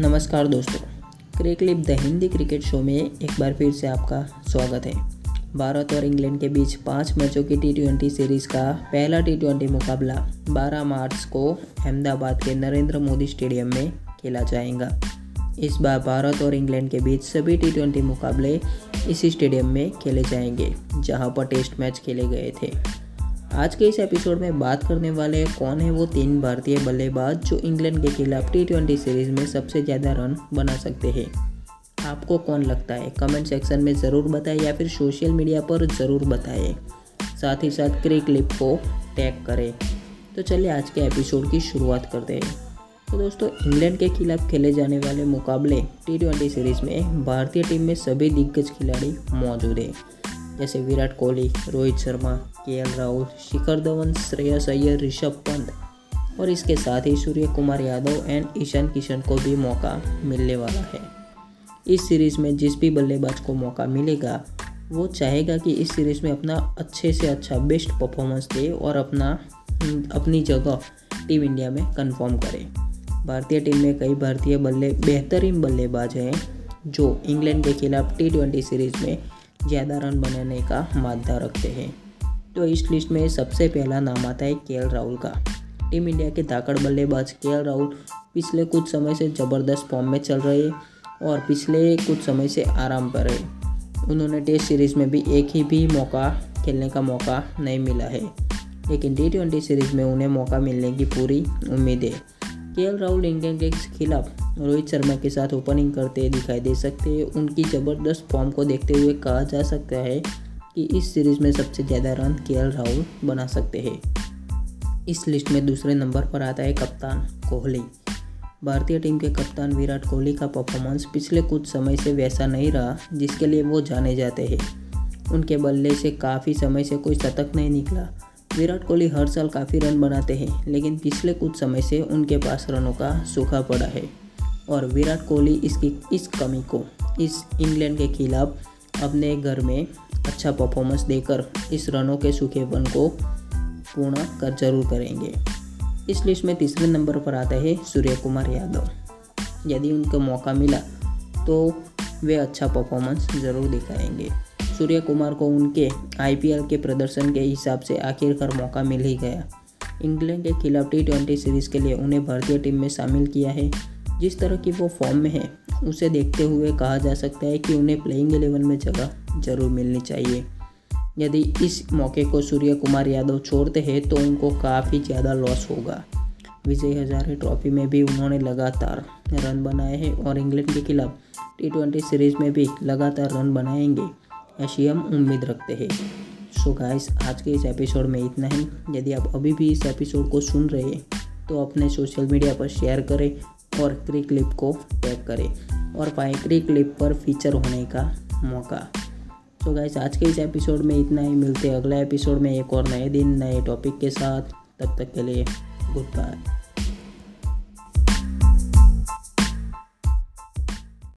नमस्कार दोस्तों। Cric Lip the Hindi cricket show में एक बार फिर से आपका स्वागत है। भारत और इंग्लैंड के बीच पाँच मैचों की टी ट्वेंटी सीरीज़ का पहला टी ट्वेंटी मुकाबला 12 मार्च को अहमदाबाद के नरेंद्र मोदी स्टेडियम में खेला जाएगा। इस बार भारत और इंग्लैंड के बीच सभी टी ट्वेंटी मुकाबले इसी स्टेडियम में खेले जाएँगे, जहाँ पर टेस्ट मैच खेले गए थे। आज के इस एपिसोड में बात करने वाले हैं कौन है वो तीन भारतीय बल्लेबाज जो इंग्लैंड के खिलाफ टी ट्वेंटी सीरीज़ में सबसे ज़्यादा रन बना सकते हैं। आपको कौन लगता है? कमेंट सेक्शन में ज़रूर बताएँ या फिर सोशल मीडिया पर ज़रूर बताएँ। साथ ही साथ क्रिक क्लिप को टैग करें। तो चलिए आज के एपिसोड की शुरुआत करते हैं। तो दोस्तों, इंग्लैंड के खिलाफ खेले जाने वाले मुकाबले टी ट्वेंटी सीरीज़ में भारतीय टीम में सभी दिग्गज खिलाड़ी मौजूद हैं। जैसे विराट कोहली, रोहित शर्मा, के राहुल, शिखर धवन, श्रेयस अय्यर, ऋषभ पंत और इसके साथ ही सूर्य कुमार यादव एंड ईशान किशन को भी मौका मिलने वाला है। इस सीरीज़ में जिस भी बल्लेबाज को मौका मिलेगा, वो चाहेगा कि इस सीरीज़ में अपना अच्छे से अच्छा बेस्ट परफॉर्मेंस दे और अपना, अपनी जगह टीम इंडिया में कंफर्म करे। भारतीय टीम में कई भारतीय बल्ले, बेहतरीन बल्लेबाज हैं जो इंग्लैंड के खिलाफ टी ट्वेंटी सीरीज़ में ज़्यादा रन बनाने का मादा रखते हैं। तो इस लिस्ट में सबसे पहला नाम आता है के राहुल का। टीम इंडिया के धाकड़ बल्लेबाज के राहुल पिछले कुछ समय से ज़बरदस्त फॉर्म में चल रहे और पिछले कुछ समय से आराम पर रहे उन्होंने टेस्ट सीरीज़ में भी एक ही भी मौका, खेलने का मौका नहीं मिला है। लेकिन टी ट्वेंटी सीरीज़ में उन्हें मौका मिलने की पूरी उम्मीद है। के राहुल इंग्लैंड के खिलाफ रोहित शर्मा के साथ ओपनिंग करते दिखाई दे सकते हैं। उनकी ज़बरदस्त फॉर्म को देखते हुए कहा जा सकता है कि इस सीरीज़ में सबसे ज़्यादा रन के राहुल बना सकते हैं। इस लिस्ट में दूसरे नंबर पर आता है कप्तान कोहली। भारतीय टीम के कप्तान विराट कोहली का परफॉर्मेंस पिछले कुछ समय से वैसा नहीं रहा, जिसके लिए वो जाने जाते हैं। उनके बल्ले से काफ़ी समय से कोई शतक नहीं निकला। विराट कोहली हर साल काफ़ी रन बनाते हैं, लेकिन पिछले कुछ समय से उनके पास रनों का सूखा पड़ा है। और विराट कोहली इसकी, इस कमी को, इस इंग्लैंड के खिलाफ अपने घर में अच्छा परफॉर्मेंस देकर इस रनों के सूखेपन को पूर्ण कर ज़रूर करेंगे। इस लिस्ट में तीसरे नंबर पर आता है सूर्य कुमार यादव। यदि उनको मौका मिला तो वे अच्छा परफॉर्मेंस ज़रूर दिखाएँगे। सूर्य कुमार को उनके आईपीएल के प्रदर्शन के हिसाब से आखिरकार मौका मिल ही गया। इंग्लैंड के खिलाफ टी ट्वेंटी सीरीज़ के लिए उन्हें भारतीय टीम में शामिल किया है। जिस तरह की वो फॉर्म में है, उसे देखते हुए कहा जा सकता है कि उन्हें प्लेइंग एलेवन में जगह ज़रूर मिलनी चाहिए। यदि इस मौके को सूर्य कुमार यादव छोड़ते हैं तो उनको काफ़ी ज़्यादा लॉस होगा। विजय हजारे ट्रॉफी में भी उन्होंने लगातार रन बनाए हैं और इंग्लैंड के खिलाफ टी ट्वेंटी सीरीज़ में भी लगातार रन बनाएँगे, ऐसी हम उम्मीद रखते हैं। सो गाइस आज के इस एपिसोड में इतना ही। यदि आप अभी भी इस एपिसोड को सुन रहे हैं तो अपने सोशल मीडिया पर शेयर करें और क्रिक क्लिप को टैग करें और पाए क्लिप पर फीचर होने का मौका। तो गाइस आज के इस एपिसोड में इतना ही। मिलते हैं अगला एपिसोड में एक और नए दिन, नए टॉपिक के साथ। तब तक के लिए गुड बाय